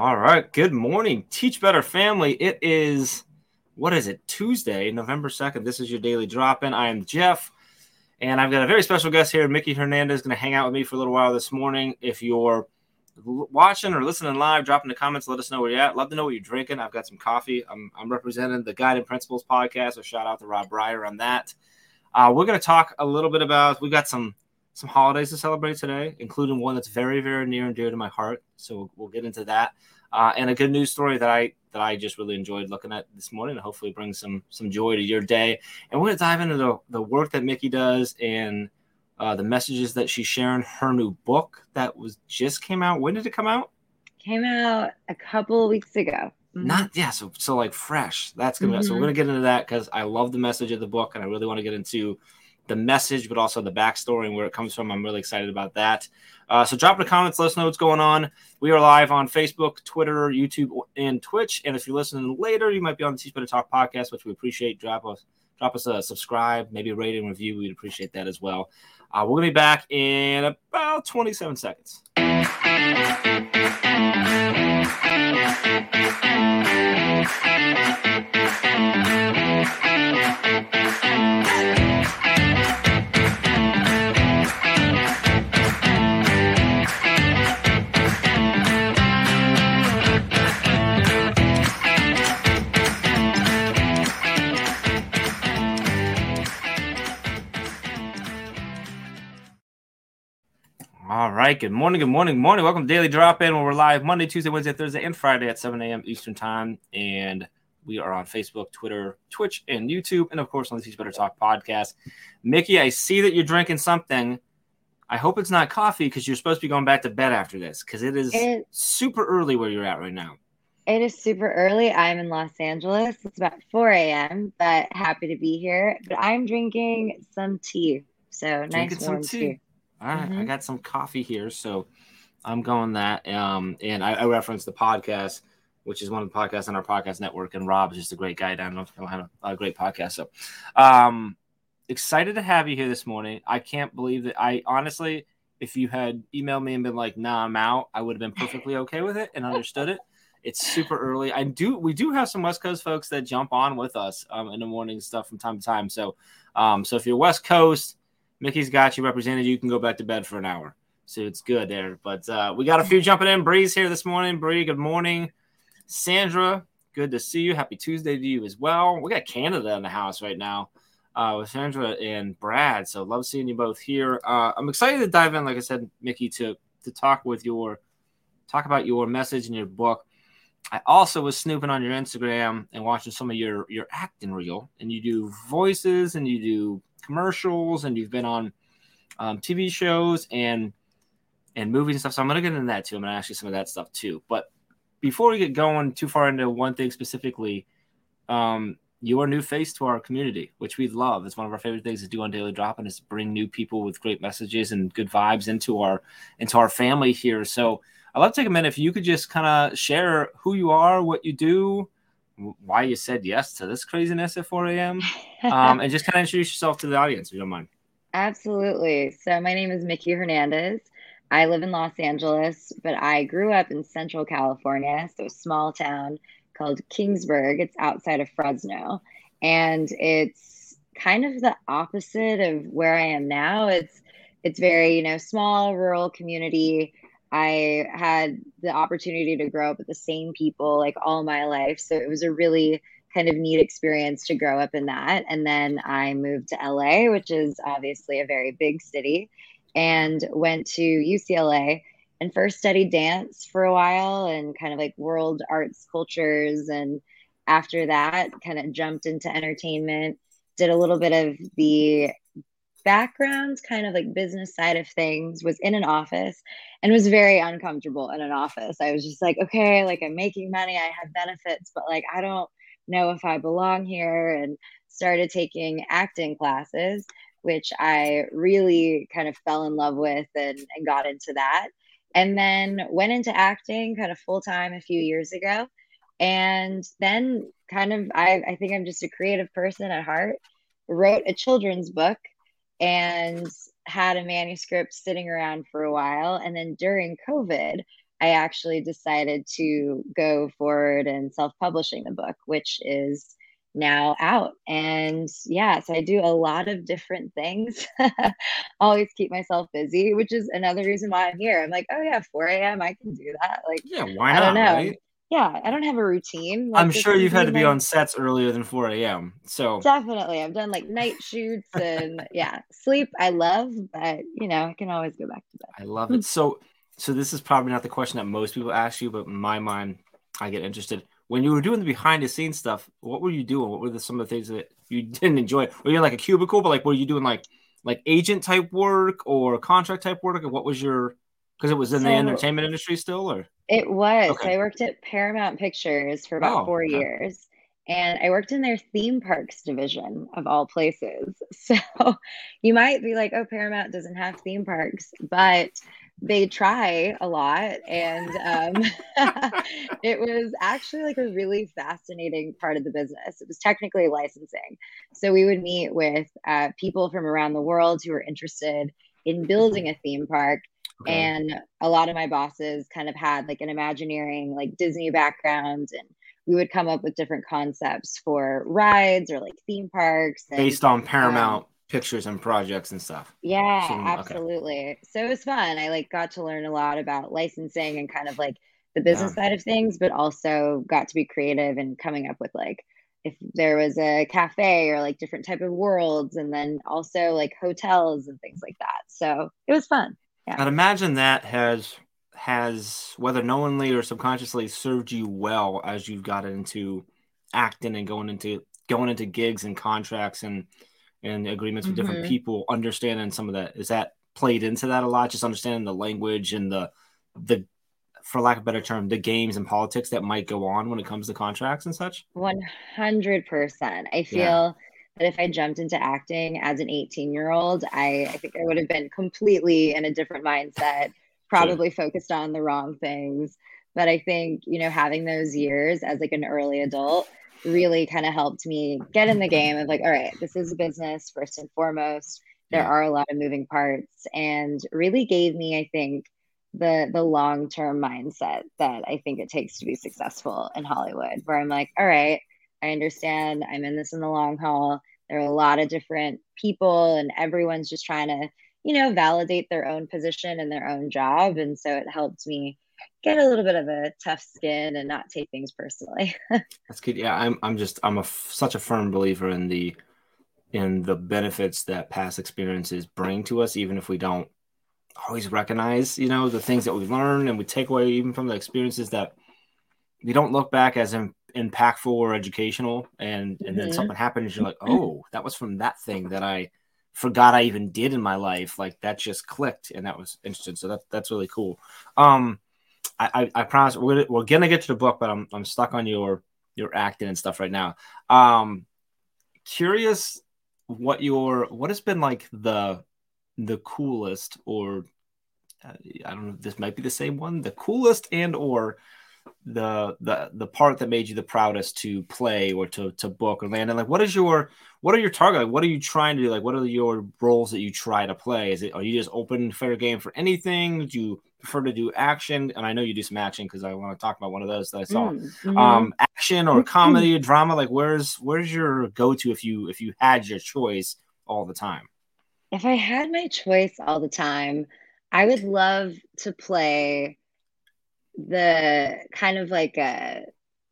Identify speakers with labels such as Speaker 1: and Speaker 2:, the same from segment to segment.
Speaker 1: All right. Good morning, Teach Better family. It is, what is it, Tuesday, November 2nd. This is your daily drop in. I am Jeff, and I've got a very special guest here. Mickey Hernandez going to hang out with me for a little while this morning. If you're watching or listening live, drop in the comments. Let us know where you're at. Love to know what you're drinking. I've got some coffee. I'm, I'm representing the Guiding Principles podcast. So shout out to Rob Breyer on that. Uh, we're going to talk a little bit about, we've got some some holidays to celebrate today, including one that's very, very near and dear to my heart. So we'll, we'll get into that, uh, and a good news story that I that I just really enjoyed looking at this morning, and hopefully bring some some joy to your day. And we're gonna dive into the the work that Mickey does and uh, the messages that she's sharing. Her new book that was just came out. When did it come out?
Speaker 2: Came out a couple weeks ago.
Speaker 1: Mm-hmm. Not yeah, so so like fresh. That's gonna mm-hmm. so we're mm-hmm. gonna get into that because I love the message of the book and I really want to get into the message, but also the backstory and where it comes from. I'm really excited about that. Uh, so drop in the comments, let us know what's going on. We are live on Facebook, Twitter, YouTube, and Twitch. And if you're listening later, you might be on the Teach Better Talk podcast, which we appreciate. Drop us, drop us a subscribe, maybe a and review. We'd appreciate that as well. Uh, we're gonna be back in about 27 seconds. Right. Good morning. Good morning. Good morning. Welcome to Daily Drop In, where we're live Monday, Tuesday, Wednesday, Thursday, and Friday at 7 a.m. Eastern Time. And we are on Facebook, Twitter, Twitch, and YouTube, and of course on the Teach Better Talk podcast. Mickey, I see that you're drinking something. I hope it's not coffee because you're supposed to be going back to bed after this because it is it, super early where you're at right now.
Speaker 2: It is super early. I'm in Los Angeles. It's about 4 a.m., but happy to be here. But I'm drinking some tea. So drinking nice warm tea. tea.
Speaker 1: All right, mm-hmm. I got some coffee here, so I'm going that. Um, and I, I referenced the podcast, which is one of the podcasts on our podcast network, and Rob's just a great guy down know have a, a great podcast. So, um, excited to have you here this morning. I can't believe that. I honestly, if you had emailed me and been like, "Nah, I'm out," I would have been perfectly okay with it and understood it. It's super early. I do. We do have some West Coast folks that jump on with us um, in the morning stuff from time to time. So, um, so if you're West Coast Mickey's got you represented. You can go back to bed for an hour. So it's good there. But uh, we got a few jumping in. Bree's here this morning. Bree, good morning. Sandra, good to see you. Happy Tuesday to you as well. We got Canada in the house right now uh, with Sandra and Brad. So love seeing you both here. Uh, I'm excited to dive in, like I said, Mickey, to to talk with your talk about your message and your book. I also was snooping on your Instagram and watching some of your your acting reel, and you do voices and you do commercials and you've been on um, TV shows and and movies and stuff. So I'm gonna get into that too. I'm gonna ask you some of that stuff too. But before we get going too far into one thing specifically, um, you're a new face to our community, which we love. It's one of our favorite things to do on Daily Drop, and is bring new people with great messages and good vibes into our into our family here. So I'd love to take a minute if you could just kind of share who you are, what you do, why you said yes to this craziness at 4 a.m. Um, and just kind of introduce yourself to the audience, if you don't mind.
Speaker 2: Absolutely. So, my name is Mickey Hernandez. I live in Los Angeles, but I grew up in Central California, so a small town called Kingsburg. It's outside of Fresno, and it's kind of the opposite of where I am now. It's it's very you know small rural community I had the opportunity to grow up with the same people like all my life. So it was a really kind of neat experience to grow up in that. And then I moved to LA, which is obviously a very big city, and went to UCLA and first studied dance for a while and kind of like world arts cultures. And after that, kind of jumped into entertainment, did a little bit of the background, kind of like business side of things, was in an office and was very uncomfortable in an office. I was just like, okay, like I'm making money, I have benefits, but like I don't know if I belong here. And started taking acting classes, which I really kind of fell in love with and, and got into that. And then went into acting kind of full time a few years ago. And then kind of, I, I think I'm just a creative person at heart. Wrote a children's book and had a manuscript sitting around for a while. And then during COVID, I actually decided to go forward and self publishing the book, which is now out. And yeah, so I do a lot of different things. Always keep myself busy, which is another reason why I'm here. I'm like, oh yeah, 4 a.m. I can do that. Like,
Speaker 1: yeah, why not? I don't know. Right?
Speaker 2: Yeah, I don't have a routine. Like,
Speaker 1: I'm sure you've had to be on sets earlier than 4 a.m. So
Speaker 2: definitely, I've done like night shoots and yeah, sleep I love, but you know, I can always go back to bed.
Speaker 1: I love it. So, so this is probably not the question that most people ask you, but in my mind, I get interested when you were doing the behind the scenes stuff, what were you doing? What were the, some of the things that you didn't enjoy? Were you like a cubicle, but like were you doing like like agent type work or contract type work? Or what was your because it was in so, the entertainment industry still or
Speaker 2: it was. Okay. I worked at Paramount Pictures for about oh, four okay. years. And I worked in their theme parks division of all places. So you might be like, oh, Paramount doesn't have theme parks, but they try a lot and um, it was actually like a really fascinating part of the business it was technically licensing so we would meet with uh, people from around the world who were interested in building a theme park okay. and a lot of my bosses kind of had like an imagineering like disney background and we would come up with different concepts for rides or like theme parks
Speaker 1: and, based on paramount um, pictures and projects and stuff.
Speaker 2: Yeah, so, absolutely. Okay. So it was fun. I like got to learn a lot about licensing and kind of like the business yeah. side of things, but also got to be creative and coming up with like if there was a cafe or like different type of worlds and then also like hotels and things like that. So it was fun.
Speaker 1: Yeah. I'd imagine that has has whether knowingly or subconsciously served you well as you've gotten into acting and going into going into gigs and contracts and and agreements with mm-hmm. different people, understanding some of that is that played into that a lot, just understanding the language and the the for lack of a better term, the games and politics that might go on when it comes to contracts and such?
Speaker 2: 100%. I feel yeah. That if I jumped into acting as an 18 year old, I, I think I would have been completely in a different mindset, probably sure. focused on the wrong things. But I think, you know, having those years as like an early adult really kind of helped me get in the game of like, all right, this is a business first and foremost. There yeah. are a lot of moving parts and really gave me, I think, the the long term mindset that I think it takes to be successful in Hollywood, where I'm like, all right, I understand I'm in this in the long haul. There are a lot of different people and everyone's just trying to, you know, validate their own position and their own job. And so it helped me get a little bit of a tough skin and not take things personally.
Speaker 1: That's good. Yeah, I'm I'm just I'm a such a firm believer in the in the benefits that past experiences bring to us, even if we don't always recognize, you know, the things that we learn and we take away even from the experiences that we don't look back as in, impactful or educational and and mm-hmm. then something happens you're like oh that was from that thing that i forgot i even did in my life like that just clicked and that was interesting so that that's really cool um I, I, promise we're, we're gonna get to the book, but I'm I'm stuck on your your acting and stuff right now. Um, curious what your what has been like the the coolest or uh, I don't know this might be the same one the coolest and or the the the part that made you the proudest to play or to to book or land and like what is your what are your target? Like what are you trying to do? Like what are your roles that you try to play? Is it are you just open fair game for anything? Do you prefer to do action? And i know you do some action because i want to talk about one of those that i saw. Mm-hmm. um action or comedy or drama? Like where's where's your go-to if you if you had your choice all the time?
Speaker 2: If i had my choice all the time i would love to play the kind of like a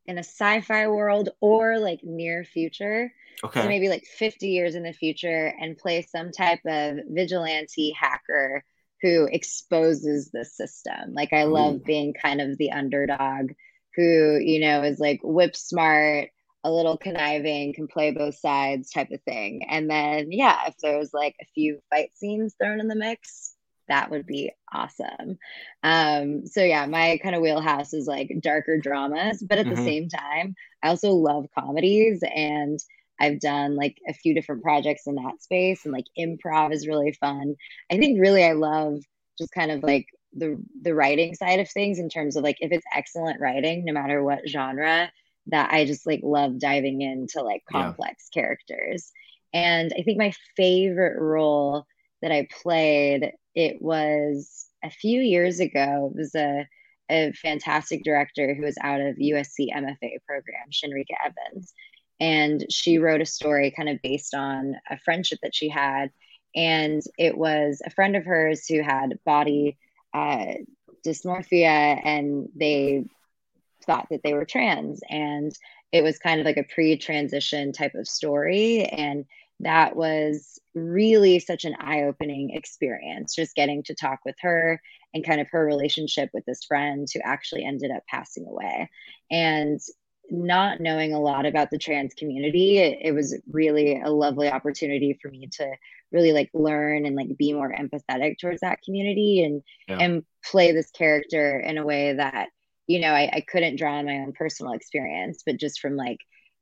Speaker 2: in a sci-fi world or like near future. Okay. So maybe like 50 years in the future and play some type of vigilante hacker who exposes the system. Like I love Ooh. being kind of the underdog who, you know, is like whip smart, a little conniving, can play both sides type of thing. And then yeah, if there's like a few fight scenes thrown in the mix, that would be awesome. Um, so yeah, my kind of wheelhouse is like darker dramas, but at mm-hmm. the same time, I also love comedies and I've done like a few different projects in that space and like improv is really fun. I think really I love just kind of like the the writing side of things in terms of like if it's excellent writing no matter what genre that I just like love diving into like complex yeah. characters. And I think my favorite role that I played it was a few years ago. It was a a fantastic director who was out of USC MFA program, Shinrika Evans. And she wrote a story kind of based on a friendship that she had. And it was a friend of hers who had body uh, dysmorphia and they thought that they were trans. And it was kind of like a pre transition type of story. And that was really such an eye opening experience, just getting to talk with her and kind of her relationship with this friend who actually ended up passing away. And not knowing a lot about the trans community, it, it, was really a lovely opportunity for me to really like learn and like be more empathetic towards that community and yeah. and play this character in a way that you know I, I couldn't draw on my own personal experience, but just from like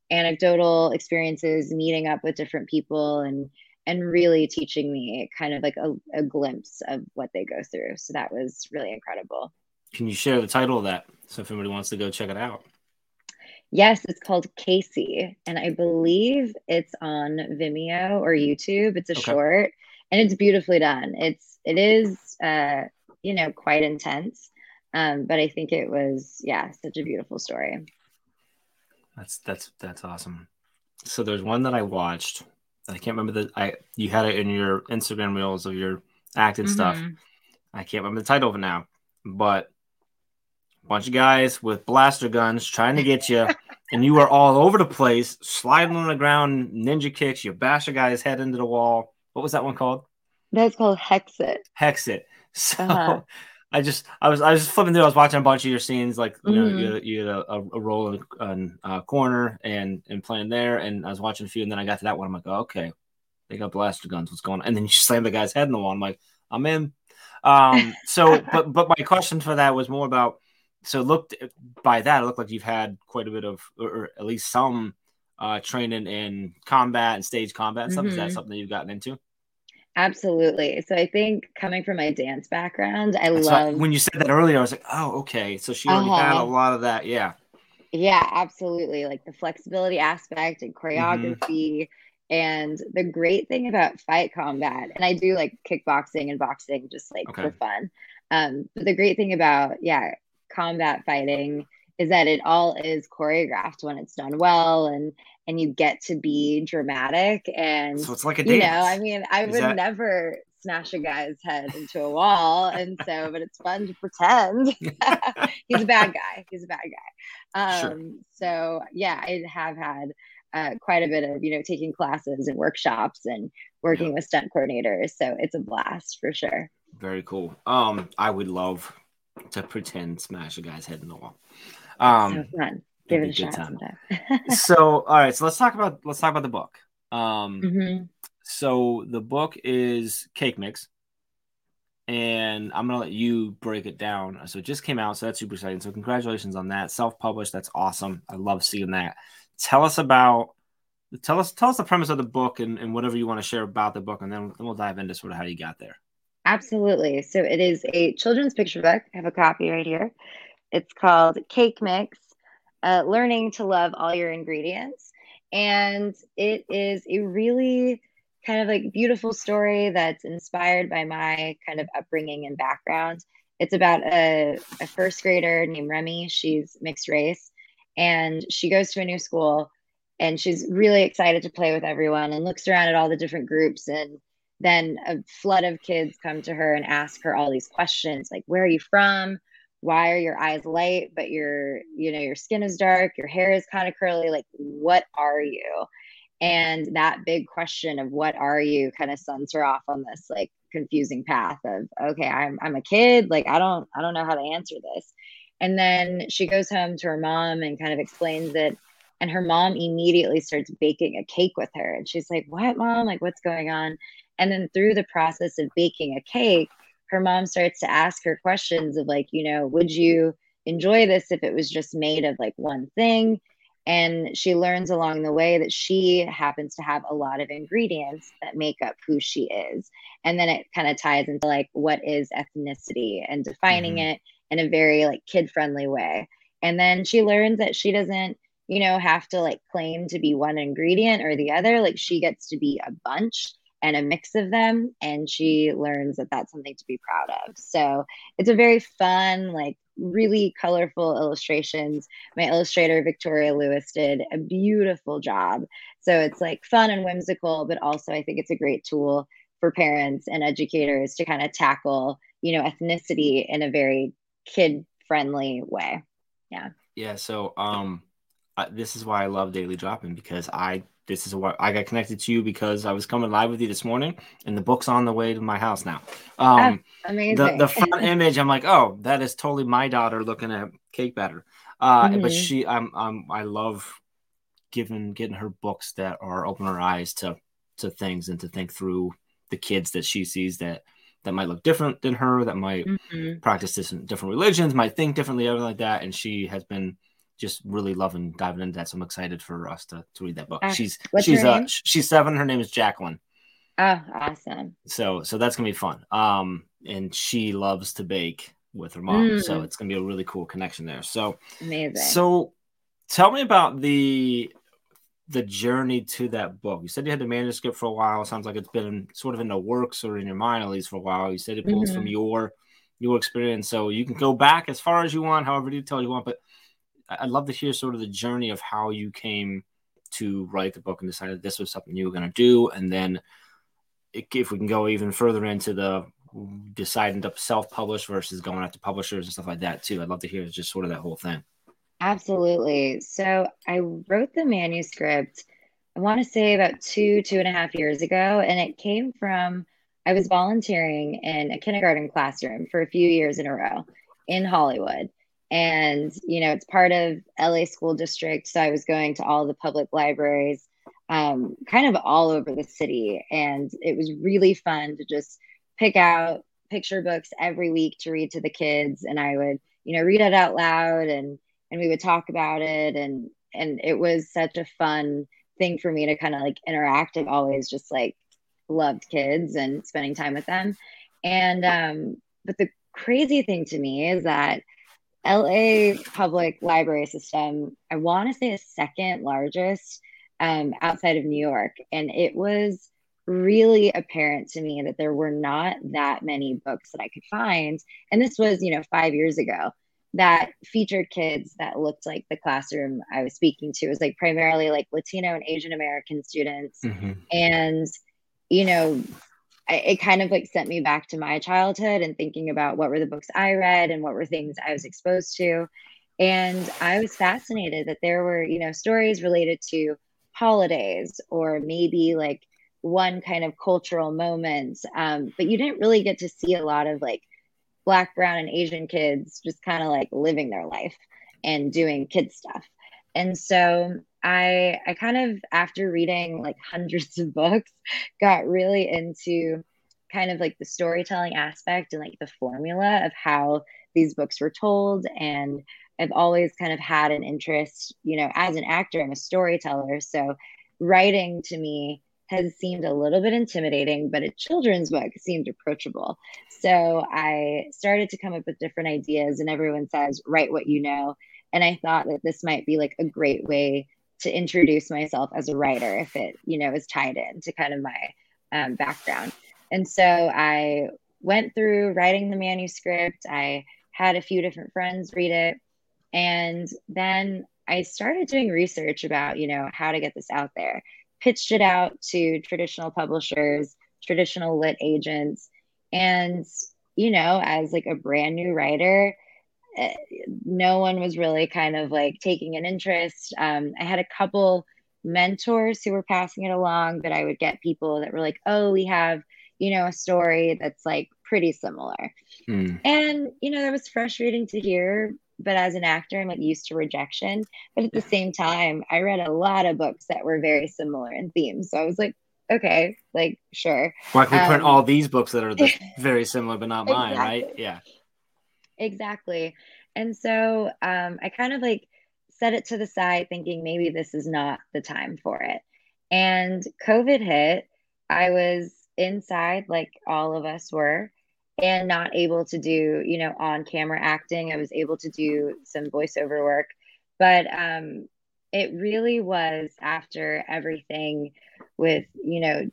Speaker 2: anecdotal experiences, meeting up with different people and and really teaching me kind of like a, a glimpse of what they go through. So that was really incredible.
Speaker 1: Can you share the title of that so if anybody wants to go check it out?
Speaker 2: Yes, it's called Casey, and I believe it's on Vimeo or YouTube. It's a okay. short, and it's beautifully done. It's it is uh, you know quite intense, um, but I think it was yeah such a beautiful story.
Speaker 1: That's that's that's awesome. So there's one that I watched. I can't remember the I you had it in your Instagram reels of your acting mm-hmm. stuff. I can't remember the title of it now, but a bunch of guys with blaster guns trying to get you, and you are all over the place, sliding on the ground, ninja kicks. You bash a guy's head into the wall. What was that one called?
Speaker 2: That's called Hexit.
Speaker 1: Hexit. So uh-huh. I just I was I was just flipping through. I was watching a bunch of your scenes, like you mm-hmm. know, you had, you had a, a, role in a uh, corner and and playing there, and I was watching a few, and then I got to that one. I'm like, oh, okay, they got blaster guns. What's going on? And then you slam the guy's head in the wall. I'm like, I'm in. Um, so, but but my question for that was more about. So looked by that, it looked like you've had quite a bit of, or, at least some uh, training in combat and stage combat and stuff. Mm-hmm. Is that mm-hmm. something you've gotten into?
Speaker 2: Absolutely. So I think coming from my dance background, I That's love.
Speaker 1: when you said that earlier, I was like, oh, okay. So she already uh-huh. had a lot of that. Yeah.
Speaker 2: Yeah, absolutely. Like the flexibility aspect and mm-hmm. choreography. Mm-hmm. And the great thing about fight combat, and I do like kickboxing and boxing just like okay. for fun. Um, but the great thing about, yeah, combat fighting is that it all is choreographed when it's done well and and you get to be dramatic and
Speaker 1: so it's like a
Speaker 2: dance. you know i mean i is would that... never smash a guy's head into a wall and so but it's fun to pretend. He's a bad guy. He's a bad guy. Um sure. so yeah i have had uh, quite a bit of you know taking classes and workshops and working yeah. with stunt coordinators so it's a blast for sure.
Speaker 1: Very cool. Um i would love to pretend smash a guy's head in the wall. Um
Speaker 2: so fun give it a shot sometime.
Speaker 1: so, all right, so let's talk about let's talk about the book. Um, mm-hmm. so the book is Cake Mix, and I'm gonna let you break it down. So it just came out, so that's super exciting. So congratulations on that, self-published. That's awesome. I love seeing that. Tell us about tell us tell us the premise of the book and, and whatever you want to share about the book, and then, then we'll dive into sort of how you got there.
Speaker 2: Absolutely. So it is a children's picture book. I have a copy right here. It's called Cake Mix uh, learning to love all your ingredients. And it is a really kind of like beautiful story that's inspired by my kind of upbringing and background. It's about a, a first grader named Remy. She's mixed race and she goes to a new school and she's really excited to play with everyone and looks around at all the different groups and then a flood of kids come to her and ask her all these questions like where are you from why are your eyes light but your you know your skin is dark your hair is kind of curly like what are you? And that big question of what are you kind of sends her off on this like confusing path of okay i'm i'm a kid like i don't i don't know how to answer this. And then she goes home to her mom and kind of explains it and her mom immediately starts baking a cake with her and she's like what mom? Like what's going on? And then through the process of baking a cake her mom starts to ask her questions of like, you know, would you enjoy this if it was just made of like one thing? And she learns along the way that she happens to have a lot of ingredients that make up who she is. And then it kind of ties into like what is ethnicity and defining mm-hmm. it in a very like kid friendly way. And then she learns that she doesn't, you know, have to like claim to be one ingredient or the other. Like she gets to be a bunch and a mix of them and she learns that that's something to be proud of so it's a very fun like really colorful illustrations. My illustrator, Victoria Lewis, did a beautiful job. So it's like fun and whimsical, but also I think it's a great tool for parents and educators to kind of tackle, you know, ethnicity in a very kid friendly way. Yeah.
Speaker 1: Yeah. So, um, I, this is why I love Daily Drop In because I this is what I got connected to you because I was coming live with you this morning, and the book's on the way to my house now. Um,
Speaker 2: oh, amazing.
Speaker 1: The, the front image, I'm like, oh, that is totally my daughter looking at cake batter. Uh, mm-hmm. But she, I'm, I'm, I love giving getting her books that are open her eyes to to things and to think through the kids that she sees that that might look different than her, that might mm-hmm. practice different different religions, might think differently, everything like that. And she has been just really loving diving into that. So I'm excited for us to, to read that book. Uh, she's she's uh she's seven. Her name is Jacqueline.
Speaker 2: Oh, awesome.
Speaker 1: So so that's gonna be fun. Um, and she loves to bake with her mom, mm. so it's gonna be a really cool connection there. So
Speaker 2: amazing.
Speaker 1: So tell me about the the journey to that book. You said you had the manuscript for a while. It sounds like it's been sort of in the works or in your mind at least for a while. You said it pulls mm-hmm. from your your experience, so you can go back as far as you want, however detailed you want, but I'd love to hear sort of the journey of how you came to write the book and decided this was something you were going to do. And then if we can go even further into the deciding to self-publish versus going to publishers and stuff like that too. I'd love to hear just sort of that whole thing.
Speaker 2: Absolutely. So I wrote the manuscript, I want to say about two, two and a half years ago. And it came from, I was volunteering in a kindergarten classroom for a few years in a row in Hollywood and you know it's part of la school district so i was going to all the public libraries um, kind of all over the city. And it was really fun to just pick out picture books every week to read to the kids. And i would you know read it out loud and and we would talk about it. And and it was such a fun thing for me to kind of like interact. I've always just like loved kids and spending time with them. And um but the crazy thing to me is that LA public library system, I want to say is second largest um, outside of New York. And it was really apparent to me that there were not that many books that I could find. And this was, you know, five years ago that featured kids that looked like the classroom I was speaking to. It was like primarily like Latino and Asian American students. Mm-hmm. And, you know, I, it kind of like sent me back to my childhood and thinking about what were the books I read and what were things I was exposed to. And I was fascinated that there were, you know, stories related to holidays or maybe like one kind of cultural moment. Um, but you didn't really get to see a lot of like black, brown, and Asian kids just kind of like living their life and doing kid stuff. And so I I kind of after reading like hundreds of books got really into kind of like the storytelling aspect and like the formula of how these books were told and I've always kind of had an interest, you know, as an actor, I'm a storyteller. So writing to me has seemed a little bit intimidating, but a children's book seemed approachable. So I started to come up with different ideas, and everyone says, write what you know. And I thought that this might be like a great way to introduce myself as a writer if it you know is tied in to kind of my um, background. And so i went through writing the manuscript. I had a few different friends read it. And then i started doing research about you know how to get this out there. Pitched it out to traditional publishers traditional lit agents. And you know as like a brand new writer no one was really kind of like taking an interest. Um, I had a couple mentors who were passing it along, but I would get people that were like, oh, we have, you know, a story that's like pretty similar. Mm. And, you know, that was frustrating to hear. But as an actor, I'm like used to rejection. But at the same time, I read a lot of books that were very similar in theme. So I was like, okay, like, sure.
Speaker 1: Why can we um, print all these books that are very similar, but not mine, exactly. right? Yeah.
Speaker 2: Exactly. And so um, I kind of like set it to the side, thinking maybe this is not the time for it. And COVID hit. I was inside, like all of us were, and not able to do, you know, on camera acting. I was able to do some voiceover work, but um, it really was after everything with, you know,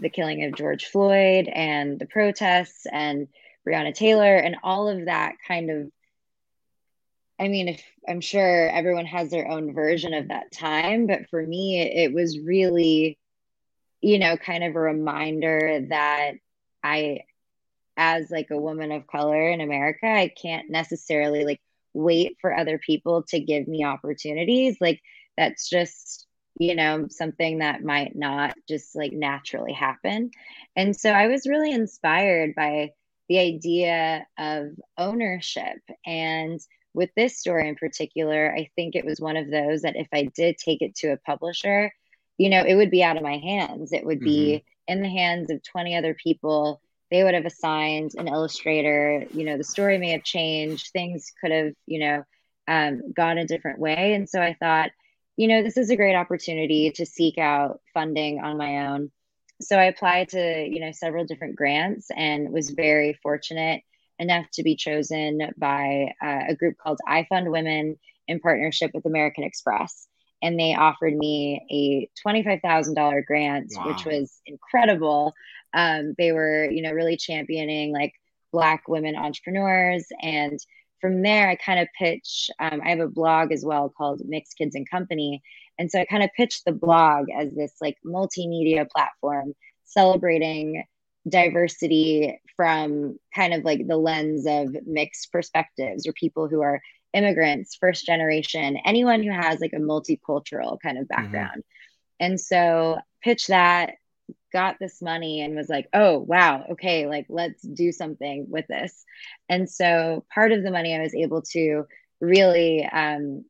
Speaker 2: the killing of George Floyd and the protests and Breonna Taylor and all of that kind of I mean, if I'm sure everyone has their own version of that time, but for me, it was really, you know, kind of a reminder that I, as like a woman of color in America, I can't necessarily like wait for other people to give me opportunities. Like that's just, you know, something that might not just like naturally happen. And so I was really inspired by the idea of ownership. And with this story in particular, I think it was one of those that if I did take it to a publisher, you know, it would be out of my hands. It would be mm-hmm. in the hands of 20 other people. They would have assigned an illustrator. You know, the story may have changed. Things could have, you know, um, gone a different way. And so I thought, you know, this is a great opportunity to seek out funding on my own so I applied to, you know, several different grants and was very fortunate enough to be chosen by uh, a group called IFundWomen in partnership with American Express. And they offered me a $25,000 grant, wow. which was incredible. Um, they were, you know, really championing like Black women entrepreneurs. And from there, I kind of pitch. Um, I have a blog as well called Mixed Kids and Company. And so I kind of pitched the blog as this like multimedia platform celebrating diversity from kind of like the lens of mixed perspectives or people who are immigrants, first generation, anyone who has like a multicultural kind of mm-hmm. background. Mm-hmm. And so pitch that, got this money and was like, oh, wow, okay, like let's do something with this. And so part of the money I was able to really um,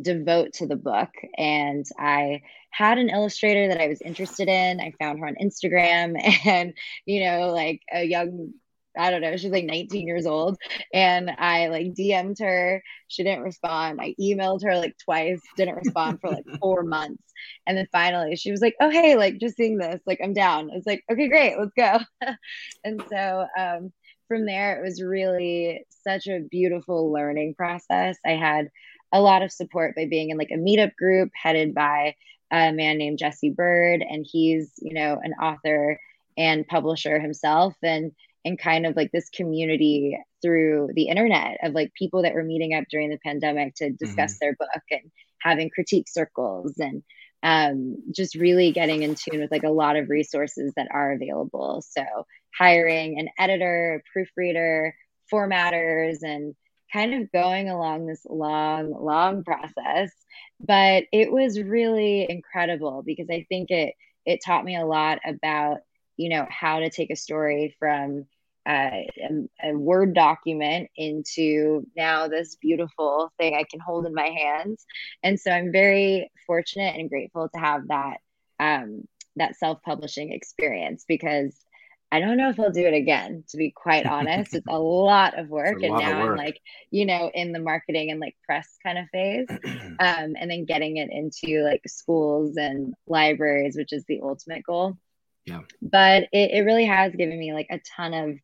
Speaker 2: devote to the book. And I had an illustrator that I was interested in. I found her on Instagram and, you know, like a young, I don't know, she's like 19 years old. And I like DM'd her. She didn't respond. I emailed her like twice, didn't respond for like four months. And then finally she was like, oh, hey, like just seeing this, like I'm down. I was like, okay, great, let's go. and so, um, from there, it was really such a beautiful learning process. I had a lot of support by being in like a meetup group headed by a man named Jesse Bird. And he's, you know, an author and publisher himself and and kind of like this community through the internet of like people that were meeting up during the pandemic to discuss mm-hmm. their book and having critique circles and um, just really getting in tune with like a lot of resources that are available. So hiring an editor, proofreader, formatters, and kind of going along this long, long process. But it was really incredible because I think it it taught me a lot about you know how to take a story from uh, a, a, Word document into now this beautiful thing I can hold in my hands. And so I'm very fortunate and grateful to have that um, that self publishing experience because I don't know if I'll do it again, to be quite honest. it's a lot of work. And now work. I'm like, you know, in the marketing and like press kind of phase. um, and then getting it into like schools and libraries, which is the ultimate goal.
Speaker 1: Yeah.
Speaker 2: But it, it really has given me like a ton of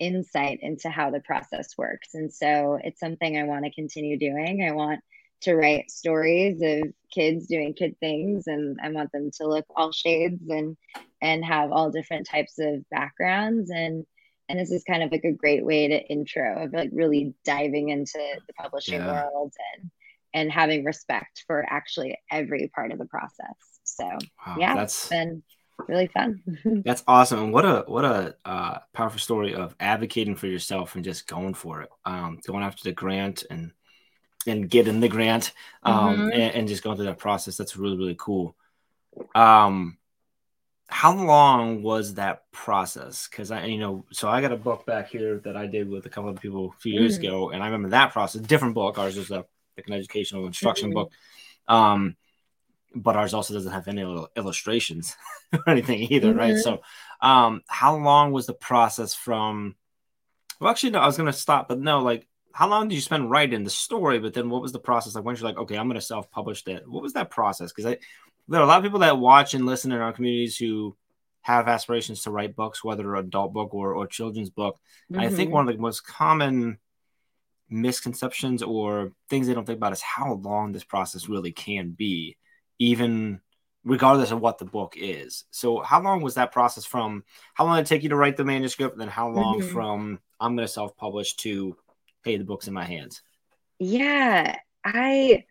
Speaker 2: insight into how the process works. And so it's something I want to continue doing. I want to write stories of kids doing kid things and I want them to look all shades and and have all different types of backgrounds and and this is kind of like a great way to intro of like really diving into the publishing yeah. world and and having respect for actually every part of the process. So wow, yeah, that's been really fun.
Speaker 1: that's awesome. And what a what a uh, powerful story of advocating for yourself and just going for it. Um, going after the grant and and getting the grant um, mm-hmm. and, and, just going through that process. That's really really cool. Um, how long was that process? Because I, you know, so I got a book back here that I did with a couple of people a few years mm-hmm. ago, and I remember that process. Different book. Ours is a like an educational instruction mm-hmm. book, um, but ours also doesn't have any illustrations or anything either, mm-hmm. right? So, um, how long was the process from? Well, actually, no. I was gonna stop, but no. Like, how long did you spend writing the story? But then, what was the process? Like, when you're like, okay, I'm gonna self-publish that. What was that process? Because I there are a lot of people that watch and listen in our communities who have aspirations to write books, whether adult book or, or children's book. Mm-hmm. I think mm-hmm. one of the most common misconceptions or things they don't think about is how long this process really can be, even regardless of what the book is. So, how long was that process from how long did it take you to write the manuscript? And then how long mm-hmm. from I'm going to self publish to, hey, the book's in my hands?
Speaker 2: Yeah, I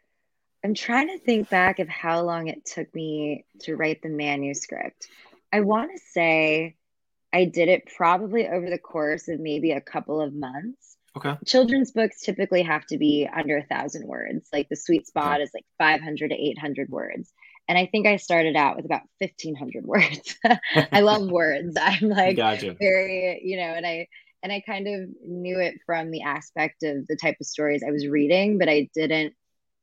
Speaker 2: I'm trying to think back of how long it took me to write the manuscript. I want to say I did it probably over the course of maybe a couple of months.
Speaker 1: Okay.
Speaker 2: Children's books typically have to be under a thousand words. Like the sweet spot okay. is like 500 to 800 words. And I think I started out with about 1500 words. I love words. I'm like gotcha. very, you know, and I, and I kind of knew it from the aspect of the type of stories I was reading, but I didn't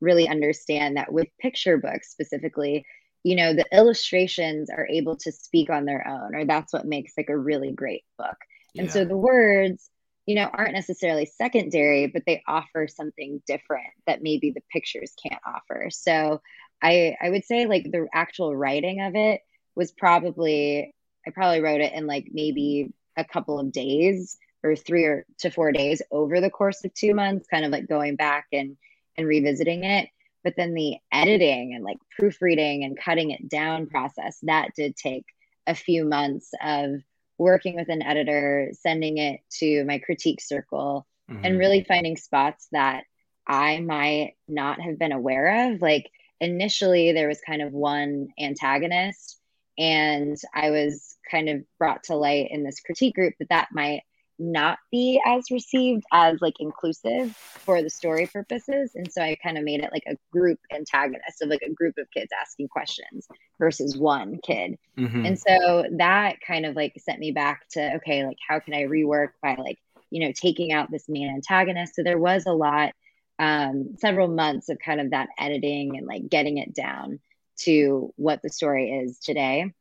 Speaker 2: really understand that with picture books specifically, you know, the illustrations are able to speak on their own, or that's what makes like a really great book. And yeah. so the words, you know, aren't necessarily secondary, but they offer something different that maybe the pictures can't offer. So I I would say like the actual writing of it was probably I probably wrote it in like maybe a couple of days or three or to four days over the course of two months, kind of like going back and and revisiting it. But then the editing and like proofreading and cutting it down process, that did take a few months of working with an editor, sending it to my critique circle, mm-hmm. and really finding spots that I might not have been aware of. Like initially, there was kind of one antagonist, and I was kind of brought to light in this critique group that that might not be as received as like inclusive for the story purposes. And so i kind of made it like a group antagonist of like a group of kids asking questions versus one kid. Mm-hmm. and so that kind of like sent me back to okay like how can i rework by like you know taking out this main antagonist? So there was a lot um several months of kind of that editing and like getting it down to what the story is today.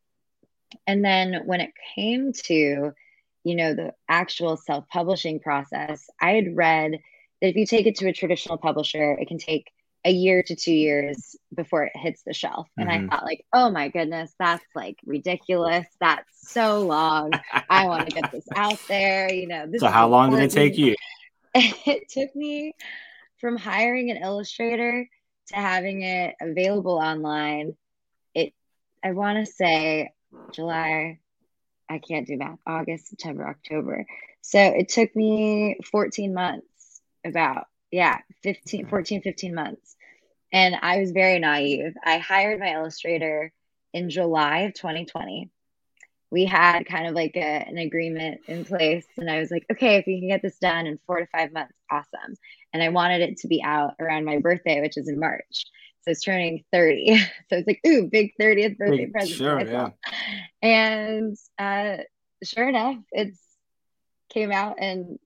Speaker 2: And then when it came to you know, the actual self publishing process, I had read that if you take it to a traditional publisher, it can take a year to two years before it hits the shelf. And mm-hmm. I thought, like, oh my goodness, that's like ridiculous. That's so long. I want to get this out there. You know,
Speaker 1: so how long did it take you?
Speaker 2: it took me from hiring an illustrator to having it available online. It, I want to say July, I can't do math, August, September, October. So it took me 14 months, about, yeah, 15, 14, 15 months. And I was very naive. I hired my illustrator in July of 2020. We had kind of like a, an agreement in place. And I was like, okay, if we can get this done in four to five months, awesome. And I wanted it to be out around my birthday, which is in March. So it's turning 30. So it's like, ooh, big 30th birthday big, present. Sure, yeah. And uh, sure enough, it's came out in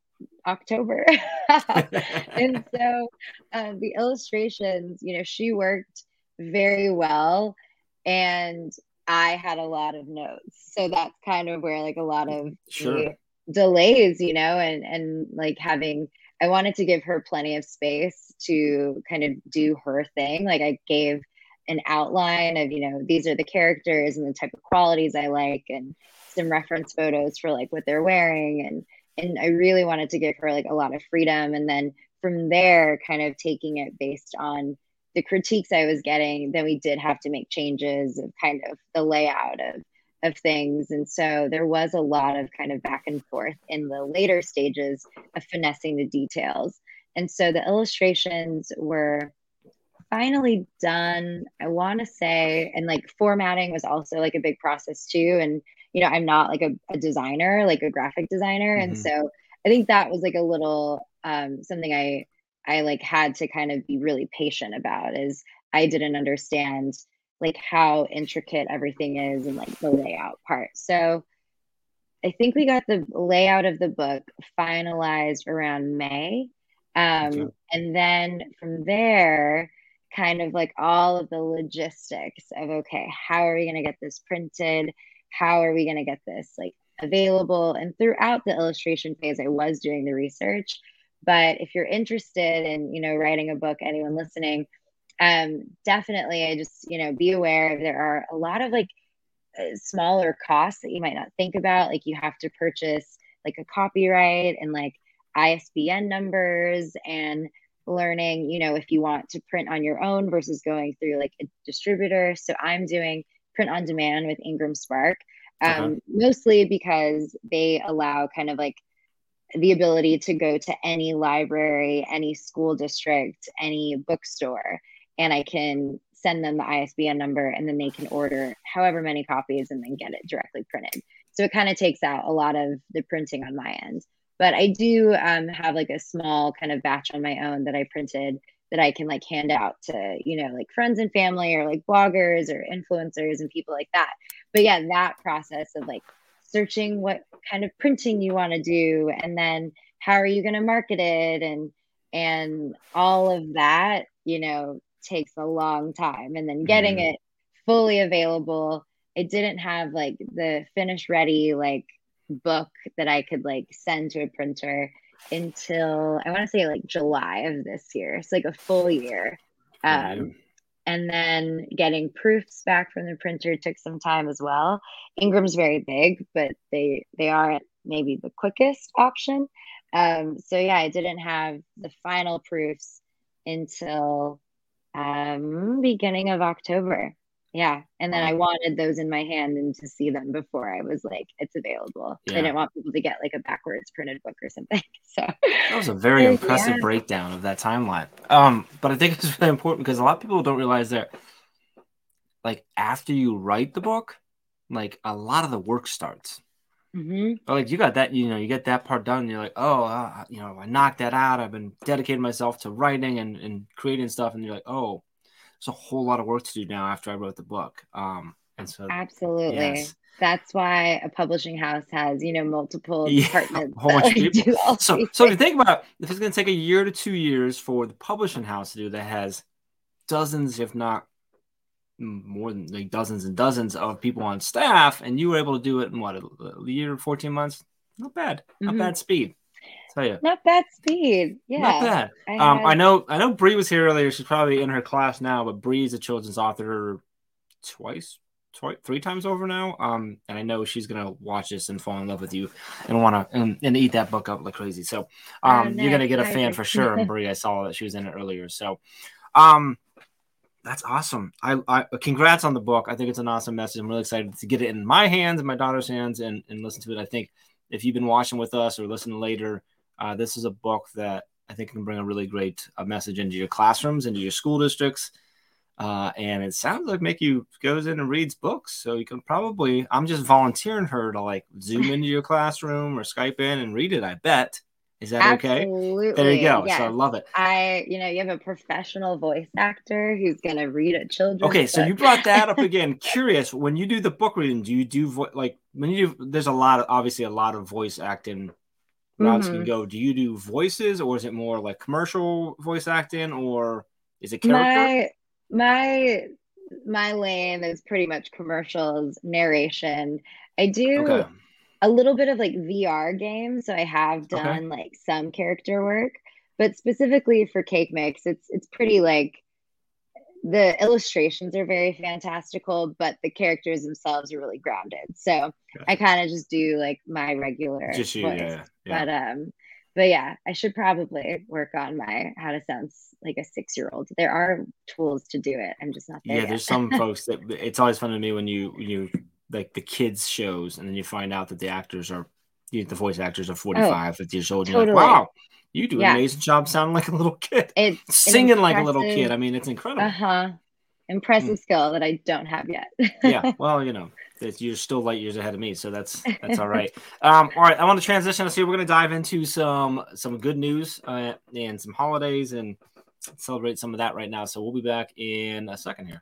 Speaker 2: October. and so um, the illustrations, you know, she worked very well. And I had a lot of notes. So that's kind of where like a lot of sure. delays, you know, and and like having I wanted to give her plenty of space to kind of do her thing. Like I gave an outline of, you know, these are the characters and the type of qualities I like and some reference photos for like what they're wearing and and I really wanted to give her like a lot of freedom and then from there kind of taking it based on the critiques I was getting, then we did have to make changes of kind of the layout of of things. And so there was a lot of kind of back and forth in the later stages of finessing the details. And so the illustrations were finally done. I want to say, and like formatting was also like a big process too. And, you know, I'm not like a, a designer, like a graphic designer. Mm-hmm. And so I think that was like a little um, something I, I like had to kind of be really patient about is I didn't understand like how intricate everything is and like the layout part. So I think we got the layout of the book finalized around May. Um, okay. And then from there, kind of like all of the logistics of okay, how are we going to get this printed? How are we going to get this like available? And throughout the illustration phase, I was doing the research. But if you're interested in, you know, writing a book, anyone listening, um, definitely I just, you know, be aware there are a lot of like uh, smaller costs that you might not think about. Like you have to purchase like a copyright and like ISBN numbers and learning, you know, if you want to print on your own versus going through like a distributor. So I'm doing print on demand with IngramSpark, um, uh-huh. mostly because they allow kind of like the ability to go to any library, any school district, any bookstore, and I can send them the ISBN number and then they can order however many copies and then get it directly printed. So it kind of takes out a lot of the printing on my end. But I do um, have like a small kind of batch on my own that I printed that I can like hand out to, you know, like friends and family or like bloggers or influencers and people like that. But yeah, that process of like searching what kind of printing you want to do and then how are you going to market it and and all of that, you know, takes a long time. And then getting mm. it fully available it didn't have like the finish ready like book that i could like send to a printer until i want to say like july of this year. It's like a full year. Um, and then getting proofs back from the printer took some time as well. Ingram's very big but they they aren't maybe the quickest option. Um, so yeah i didn't have the final proofs until um, beginning of October. Yeah. And then I wanted those in my hand and to see them before I was like, it's available. Yeah. I didn't want people to get like a backwards printed book or something. So
Speaker 1: that was a very impressive yeah. breakdown of that timeline. Um, but I think it's really important because a lot of people don't realize that like after you write the book, like a lot of the work starts. Mm-hmm. like you got that, you know, you get that part done. you're like, oh, uh, you know, I knocked that out. I've been dedicating myself to writing and, and creating stuff. And you're like, oh, there's a whole lot of work to do now after I wrote the book. Um, and so
Speaker 2: absolutely. Yes. That's why a publishing house has, you know, multiple yeah, departments. Whole bunch of people.
Speaker 1: So, so if you think about it, if it's going to take a year to two years for the publishing house to do that has dozens, if not more than like dozens and dozens of people on staff, and you were able to do it in what a, year, fourteen months. Not bad, not mm-hmm. bad speed. Tell you,
Speaker 2: not bad speed. Yeah,
Speaker 1: not bad. I, um, had... I know, I know. Bree was here earlier. She's probably in her class now, but Bree's a children's author twice, twice, three times over now. Um, and I know she's gonna watch this and fall in love with you and want to and, and, eat that book up like crazy. So, um, oh, no, you're gonna get a fan for sure. And Bree, I saw that she was in it earlier. So, um that's awesome. I, I congrats on the book. I think it's an awesome message. I'm really excited to get it in my hands and my daughter's hands and, and listen to it. I think if you've been watching with us or listening later, uh, this is a book that I think can bring a really great uh, message into your classrooms, into your school districts. Uh, and it sounds like Mikki goes in and reads books. So you can probably, I'm just volunteering her to like zoom into your classroom or Skype in and read it, I bet. Is that Absolutely. okay? There you go. Yes. So I love it.
Speaker 2: I, you know, you have a professional voice actor who's going to read a children's.
Speaker 1: Okay, so you brought that up again. Curious, when you do the book reading, do you do vo- like when you do? There's a lot of obviously a lot of voice acting routes mm-hmm. can go. Do you do voices, or is it more like commercial voice acting, or is it character?
Speaker 2: My my my lane is pretty much commercials narration. I do. Okay a little bit of like VR games. So I have done okay. like some character work, but specifically for Cake Mix, it's it's pretty like the illustrations are very fantastical, but the characters themselves are really grounded. So okay. I kind of just do like my regular just you, yeah, yeah. But um but yeah, I should probably work on my how to sound like a six year old. There are tools to do it. I'm just not there.
Speaker 1: Yeah,
Speaker 2: yet.
Speaker 1: there's some folks that it's always fun to me when you you like the kids shows, and then you find out that the actors are the voice actors are 45, oh, 50 years old. Totally. You're like, wow, you do an yeah. amazing job sounding like a little kid. It's singing like a little kid. I mean, it's incredible.
Speaker 2: Uh huh. Impressive mm. skill that I don't have yet.
Speaker 1: yeah. Well, you know, you're still light years ahead of me, so that's that's all right. Um, all right, I want to transition. See, we're going to dive into some some good news uh, and some holidays and celebrate some of that right now. So we'll be back in a second here.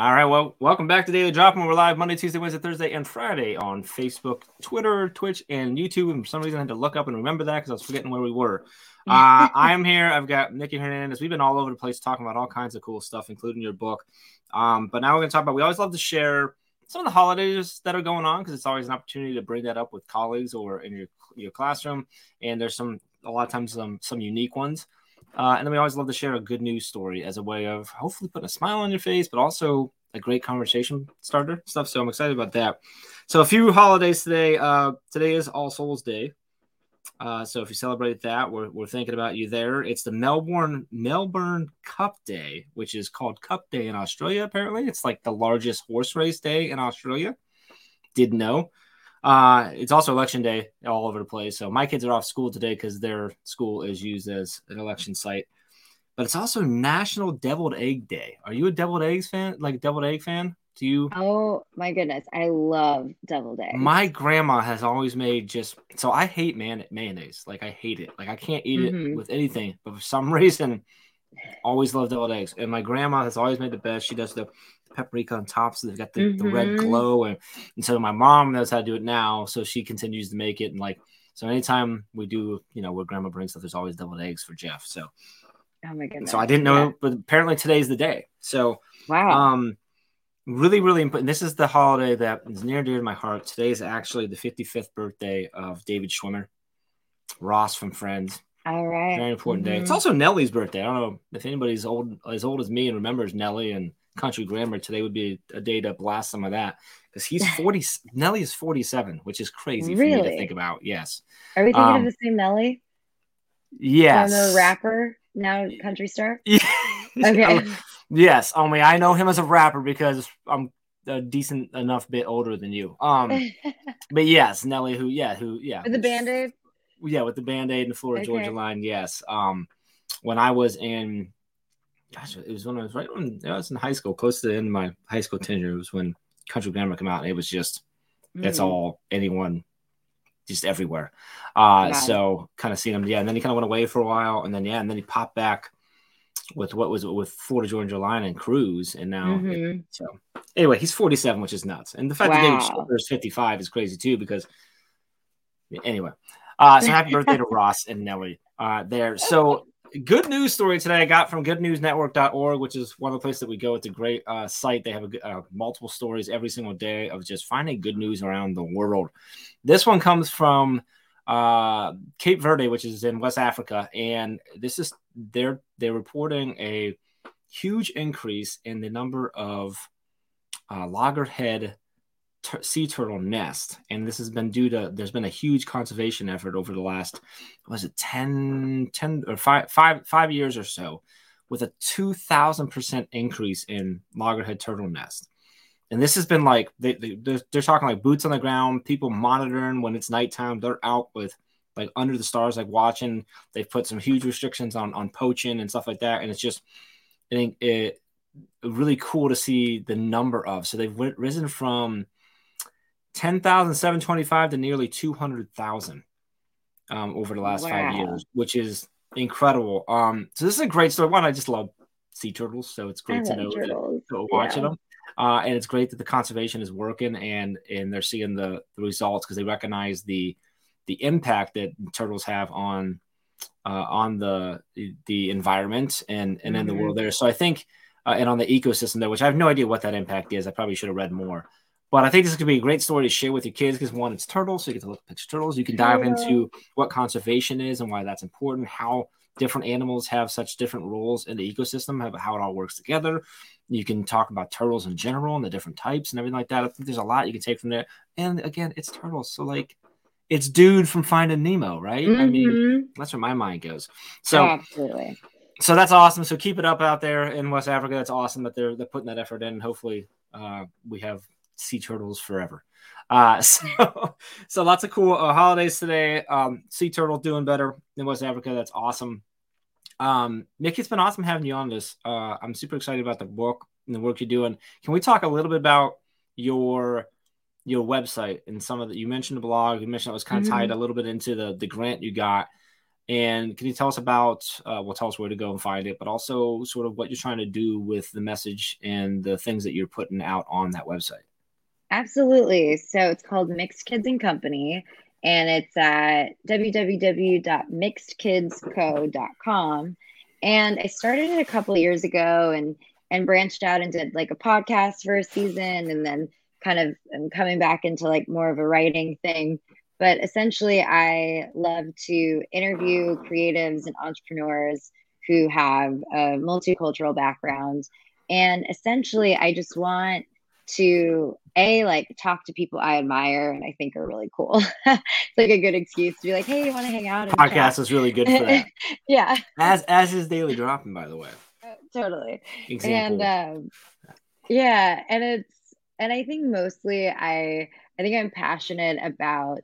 Speaker 1: All right, well, welcome back to Daily Drop. We're live Monday, Tuesday, Wednesday, Thursday, and Friday on Facebook, Twitter, Twitch, and YouTube. And for some reason, I had to look up and remember that because I was forgetting where we were. Uh, I'm here. I've got Nikki Hernandez. We've been all over the place talking about all kinds of cool stuff, including your book. Um, but now we're going to talk about. We always love to share some of the holidays that are going on because it's always an opportunity to bring that up with colleagues or in your your classroom. And there's some a lot of times some some unique ones. Uh, and then we always love to share a good news story as a way of hopefully putting a smile on your face, but also a great conversation starter stuff. So I'm excited about that. So a few holidays today. Uh, today is All Souls Day. Uh, so if you celebrate that, we're, we're thinking about you there. It's the Melbourne Melbourne Cup Day, which is called Cup Day in Australia. Apparently, it's like the largest horse race day in Australia. Didn't know. Uh, it's also election day all over the place. So my kids are off school today because their school is used as an election site. But it's also National Deviled Egg Day. Are you a deviled eggs fan? Like a deviled egg fan? Do you?
Speaker 2: Oh my goodness, I love deviled eggs.
Speaker 1: My grandma has always made just so I hate man mayonnaise. Like I hate it. Like I can't eat mm-hmm. it with anything. But for some reason, always love deviled eggs. And my grandma has always made the best. She does the paprika on top, so they've got the, mm-hmm. the red mm-hmm. glow. And, and so my mom knows how to do it now, so she continues to make it. And like so, anytime we do, you know, where grandma brings stuff, there's always deviled eggs for Jeff. So.
Speaker 2: Oh my goodness.
Speaker 1: So I didn't know, yeah. but apparently today's the day. So
Speaker 2: wow.
Speaker 1: Um, really, really important. This is the holiday that is near and dear to my heart. Today is actually the 55th birthday of David Schwimmer, Ross from Friends.
Speaker 2: All right.
Speaker 1: Very important mm-hmm. day. It's mm-hmm. also Nelly's birthday. I don't know if anybody's old as old as me and remembers Nellie and country grammar. Today would be a day to blast some of that because he's 40. Nelly is 47, which is crazy really? for me to think about. Yes.
Speaker 2: Are we thinking um, of the same Nelly?
Speaker 1: Yes.
Speaker 2: the rapper, now country star?
Speaker 1: Yeah. okay. Yes, only I know him as a rapper because I'm a decent enough bit older than you. Um, but yes, Nelly, who, yeah, who, yeah,
Speaker 2: with the band aid.
Speaker 1: Yeah, with the band aid and the Florida okay. Georgia line. Yes. Um, when I was in, gosh, it was when I was right when I was in high school, close to the end of my high school tenure. It was when Country Grammar came out, and it was just mm. that's all anyone just everywhere. Uh, so kind of seeing him, yeah. And then he kind of went away for a while, and then yeah, and then he popped back with what was it with Florida Georgia Line and Cruise, and now mm-hmm. so anyway, he's 47, which is nuts, and the fact wow. that David is 55 is crazy too because anyway. Uh, so happy birthday to Ross and Nelly uh, there. So good news story today I got from goodnewsnetwork.org, which is one of the places that we go. It's a great uh, site. They have a, uh, multiple stories every single day of just finding good news around the world. This one comes from uh, Cape Verde, which is in West Africa, and this is they're they're reporting a huge increase in the number of uh, loggerhead sea turtle nest, and this has been due to there's been a huge conservation effort over the last was it 10, 10 or five, five, five years or so, with a two thousand percent increase in loggerhead turtle nest. And this has been like they, they they're, they're talking like boots on the ground, people monitoring when it's nighttime. They're out with like under the stars, like watching. They've put some huge restrictions on on poaching and stuff like that. And it's just I think it really cool to see the number of. So they've risen from 10,725 to nearly 200,000 um, over the last wow. five years, which is incredible. Um, so this is a great story. One, I just love sea turtles, so it's great to know turtles. that, watching yeah. them. Uh, and it's great that the conservation is working and and they're seeing the, the results because they recognize the the impact that turtles have on uh, on the the environment and and mm-hmm. in the world mm-hmm. there. So I think uh, and on the ecosystem there, which I have no idea what that impact is. I probably should have read more. But I think this could be a great story to share with your kids because one, it's turtles, so you get to look at picture of turtles. You can dive into what conservation is and why that's important, how different animals have such different roles in the ecosystem, how it all works together. You can talk about turtles in general and the different types and everything like that. I think there's a lot you can take from there. And again, it's turtles. So like it's dude from Finding Nemo, right? Mm-hmm. I mean, mm-hmm. that's where my mind goes. So
Speaker 2: absolutely.
Speaker 1: So that's awesome. So keep it up out there in West Africa. That's awesome that they're they're putting that effort in. Hopefully, uh, we have sea turtles forever. Uh, so, so lots of cool uh, holidays today. Um, sea turtle doing better in West Africa. That's awesome. Um, Nick, it's been awesome having you on this. Uh, I'm super excited about the book and the work you're doing. Can we talk a little bit about your your website and some of the you mentioned the blog, you mentioned it was kind of mm-hmm. tied a little bit into the the grant you got. And can you tell us about uh, well, tell us where to go and find it, but also sort of what you're trying to do with the message and the things that you're putting out on that website?
Speaker 2: Absolutely. So it's called Mixed Kids and Company, and it's at www.mixedkidsco.com. And I started it a couple years ago and and branched out and did like a podcast for a season and then kind of am coming back into like more of a writing thing. But essentially I love to interview creatives and entrepreneurs who have a multicultural background. And essentially I just want to a like talk to people I admire and I think are really cool. it's like a good excuse to be like, hey, you want to hang out?
Speaker 1: Podcast chat? is really good for that.
Speaker 2: yeah.
Speaker 1: As as is Daily Drop In, by the way.
Speaker 2: Uh, totally. Example. And um, yeah, and it's and I think mostly I I think I'm passionate about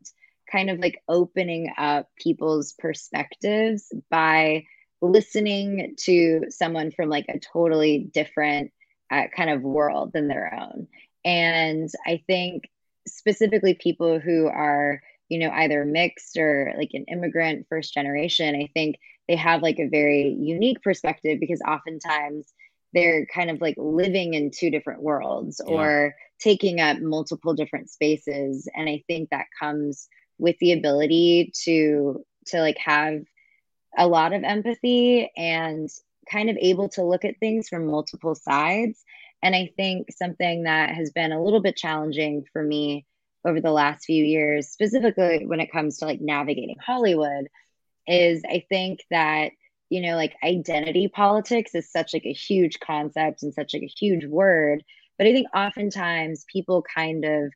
Speaker 2: kind of like opening up people's perspectives by listening to someone from like a totally different uh, kind of world than their own. And I think specifically people who are, you know, either mixed or like an immigrant first generation, I think they have like a very unique perspective because oftentimes they're kind of like living in two different worlds yeah. or taking up multiple different spaces. And I think that comes with the ability to to like have a lot of empathy and kind of able to look at things from multiple sides. And I think something that has been a little bit challenging for me over the last few years, specifically when it comes to like navigating Hollywood, is I think that you know like identity politics is such like a huge concept and such like a huge word but i think oftentimes people kind of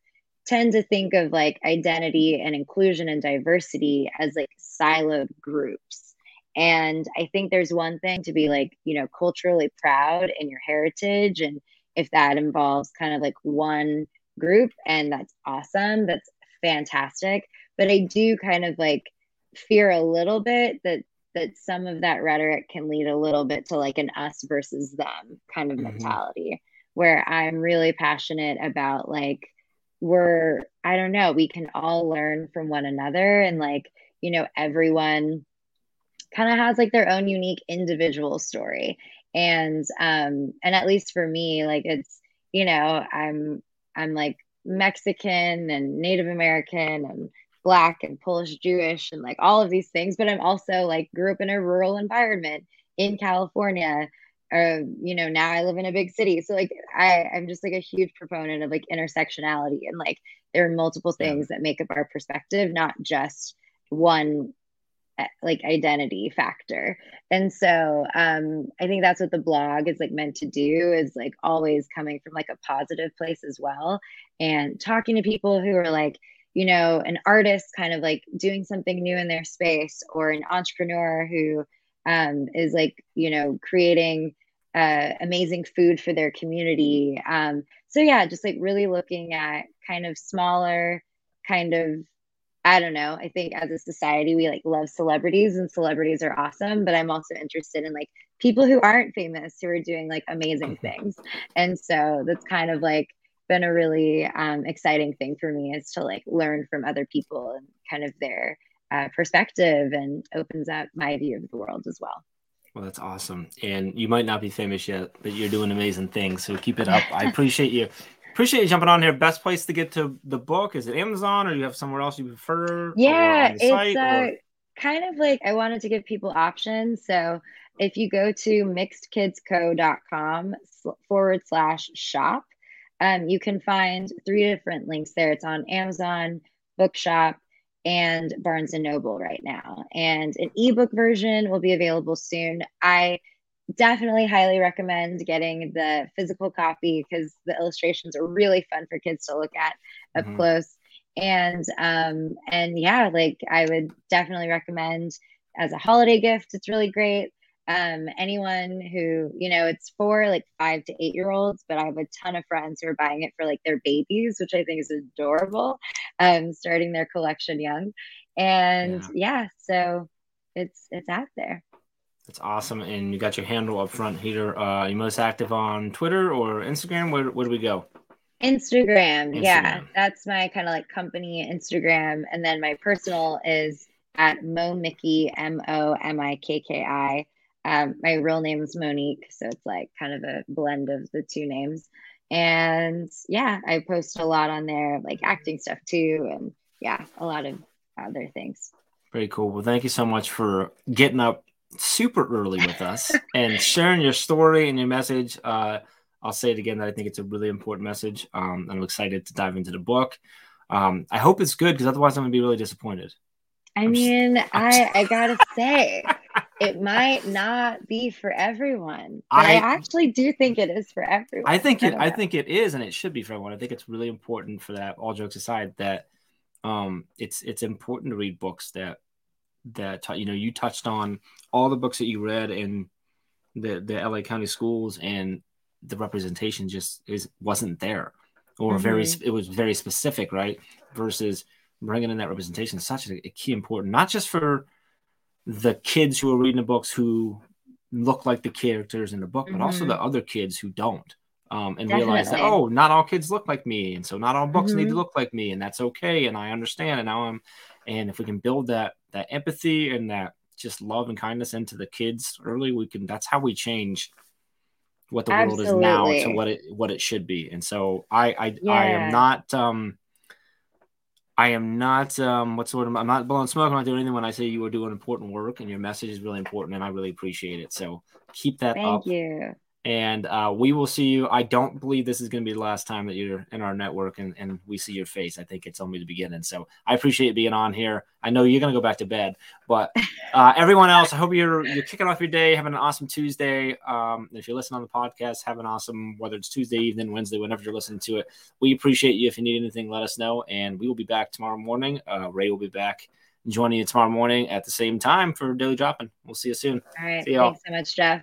Speaker 2: tend to think of like identity and inclusion and diversity as like siloed groups and I think there's one thing to be like, you know, culturally proud in your heritage. And if that involves kind of like one group, and that's awesome, that's fantastic. But I do kind of like fear a little bit that that some of that rhetoric can lead a little bit to like an us versus them kind of mm-hmm. mentality where I'm really passionate about like we're I don't know, we can all learn from one another and like, you know, everyone kind of has like their own unique individual story. And um and at least for me like it's you know i'm i'm like mexican and native american and black and polish jewish and like all of these things but i'm also like grew up in a rural environment in california. Uh, you know now i live in a big city. So like i i'm just like a huge proponent of like intersectionality and like there are multiple things yeah. that make up our perspective not just one like identity factor. And so um i think that's what the blog is like meant to do is like always coming from like a positive place as well and talking to people who are like you know an artist kind of like doing something new in their space or an entrepreneur who um is like you know creating uh, amazing food for their community. Um so yeah just like really looking at kind of smaller kind of I don't know. I think as a society, we like love celebrities and celebrities are awesome, but I'm also interested in like people who aren't famous who are doing like amazing mm-hmm. things. And so that's kind of like been a really um, exciting thing for me is to like learn from other people and kind of their uh, perspective and opens up my view of the world as well.
Speaker 1: Well, that's awesome. And you might not be famous yet, but you're doing amazing things. So keep it up. I appreciate you appreciate you jumping on here. Best place to get to the book is it Amazon or do you have somewhere else you prefer?
Speaker 2: Yeah, it's uh, kind of like I wanted to give people options. So if you go to mixedkidsco.com forward slash shop, um, you can find three different links there. It's on Amazon, Bookshop, and Barnes and Noble right now. And an ebook version will be available soon. I definitely highly recommend getting the physical copy because the illustrations are really fun for kids to look at up mm-hmm. close. And um and yeah like i would definitely recommend as a holiday gift it's really great. Um anyone who you know it's for like five to eight year olds but i have a ton of friends who are buying it for like their babies which i think is adorable um starting their collection young. And yeah, yeah so it's it's out there
Speaker 1: that's awesome. And you got your handle up front here. Uh, you most active on Twitter or Instagram? Where, where do we go?
Speaker 2: Instagram. Instagram. Yeah, that's my kind of like company Instagram. And then my personal is at Mo Mikki, M O M I K K I. Um, my real name is Monique. So it's like kind of a blend of the two names. And yeah, I post a lot on there, like acting stuff too. And yeah, a lot of other things.
Speaker 1: Very cool. Well, thank you so much for getting up super early with us and sharing your story and your message. Uh, I'll say it again that I think it's a really important message. Um, I'm excited to dive into the book. Um, I hope it's good because otherwise I'm gonna be really disappointed.
Speaker 2: I mean, I I gotta say, it might not be for everyone. But I, I, actually do think it is for everyone.
Speaker 1: I think it I, I think it is and it should be for everyone. I think it's really important for that, all jokes aside, that um it's it's important to read books that that you know you touched on all the books that you read in the the LA County schools and the representation just is wasn't there or mm-hmm. very it was very specific right versus bringing in that representation is such a, a, key important not just for the kids who are reading the books who look like the characters in the book mm-hmm. but also the mm-hmm. other kids who don't um, and Definitely. realize that oh not all kids look like me and so not all books mm-hmm. need to mm-hmm. look like me and that's okay and i understand and now i'm and if we can build that that empathy and that just love and kindness into the kids early we can that's how we change what the Absolutely. world is now to what it what it should be and so i i, yeah. I am not um I am not um what's the word I'm not blowing smoke. I'm not doing anything when I say you are doing important work and your message is really important and I really appreciate it. So keep that
Speaker 2: Thank
Speaker 1: up.
Speaker 2: Thank you
Speaker 1: and uh, we will see you. I don't believe this is going to be the last time that you're in our network and, and we see your face. I think it's only the beginning. So I appreciate being on here. I know you're going to go back to bed, but uh, everyone else, I hope you're you're kicking off your day, having an awesome Tuesday. Um, if you're listening on the podcast, have an awesome whether it's Tuesday evening, Wednesday, whenever you're listening to it. We appreciate you. If you need anything, let us know, and we will be back tomorrow morning. Uh, Ray will be back joining you tomorrow morning at the same time for Daily Drop In. We'll see you soon.
Speaker 2: All right. Thanks so much, Jeff.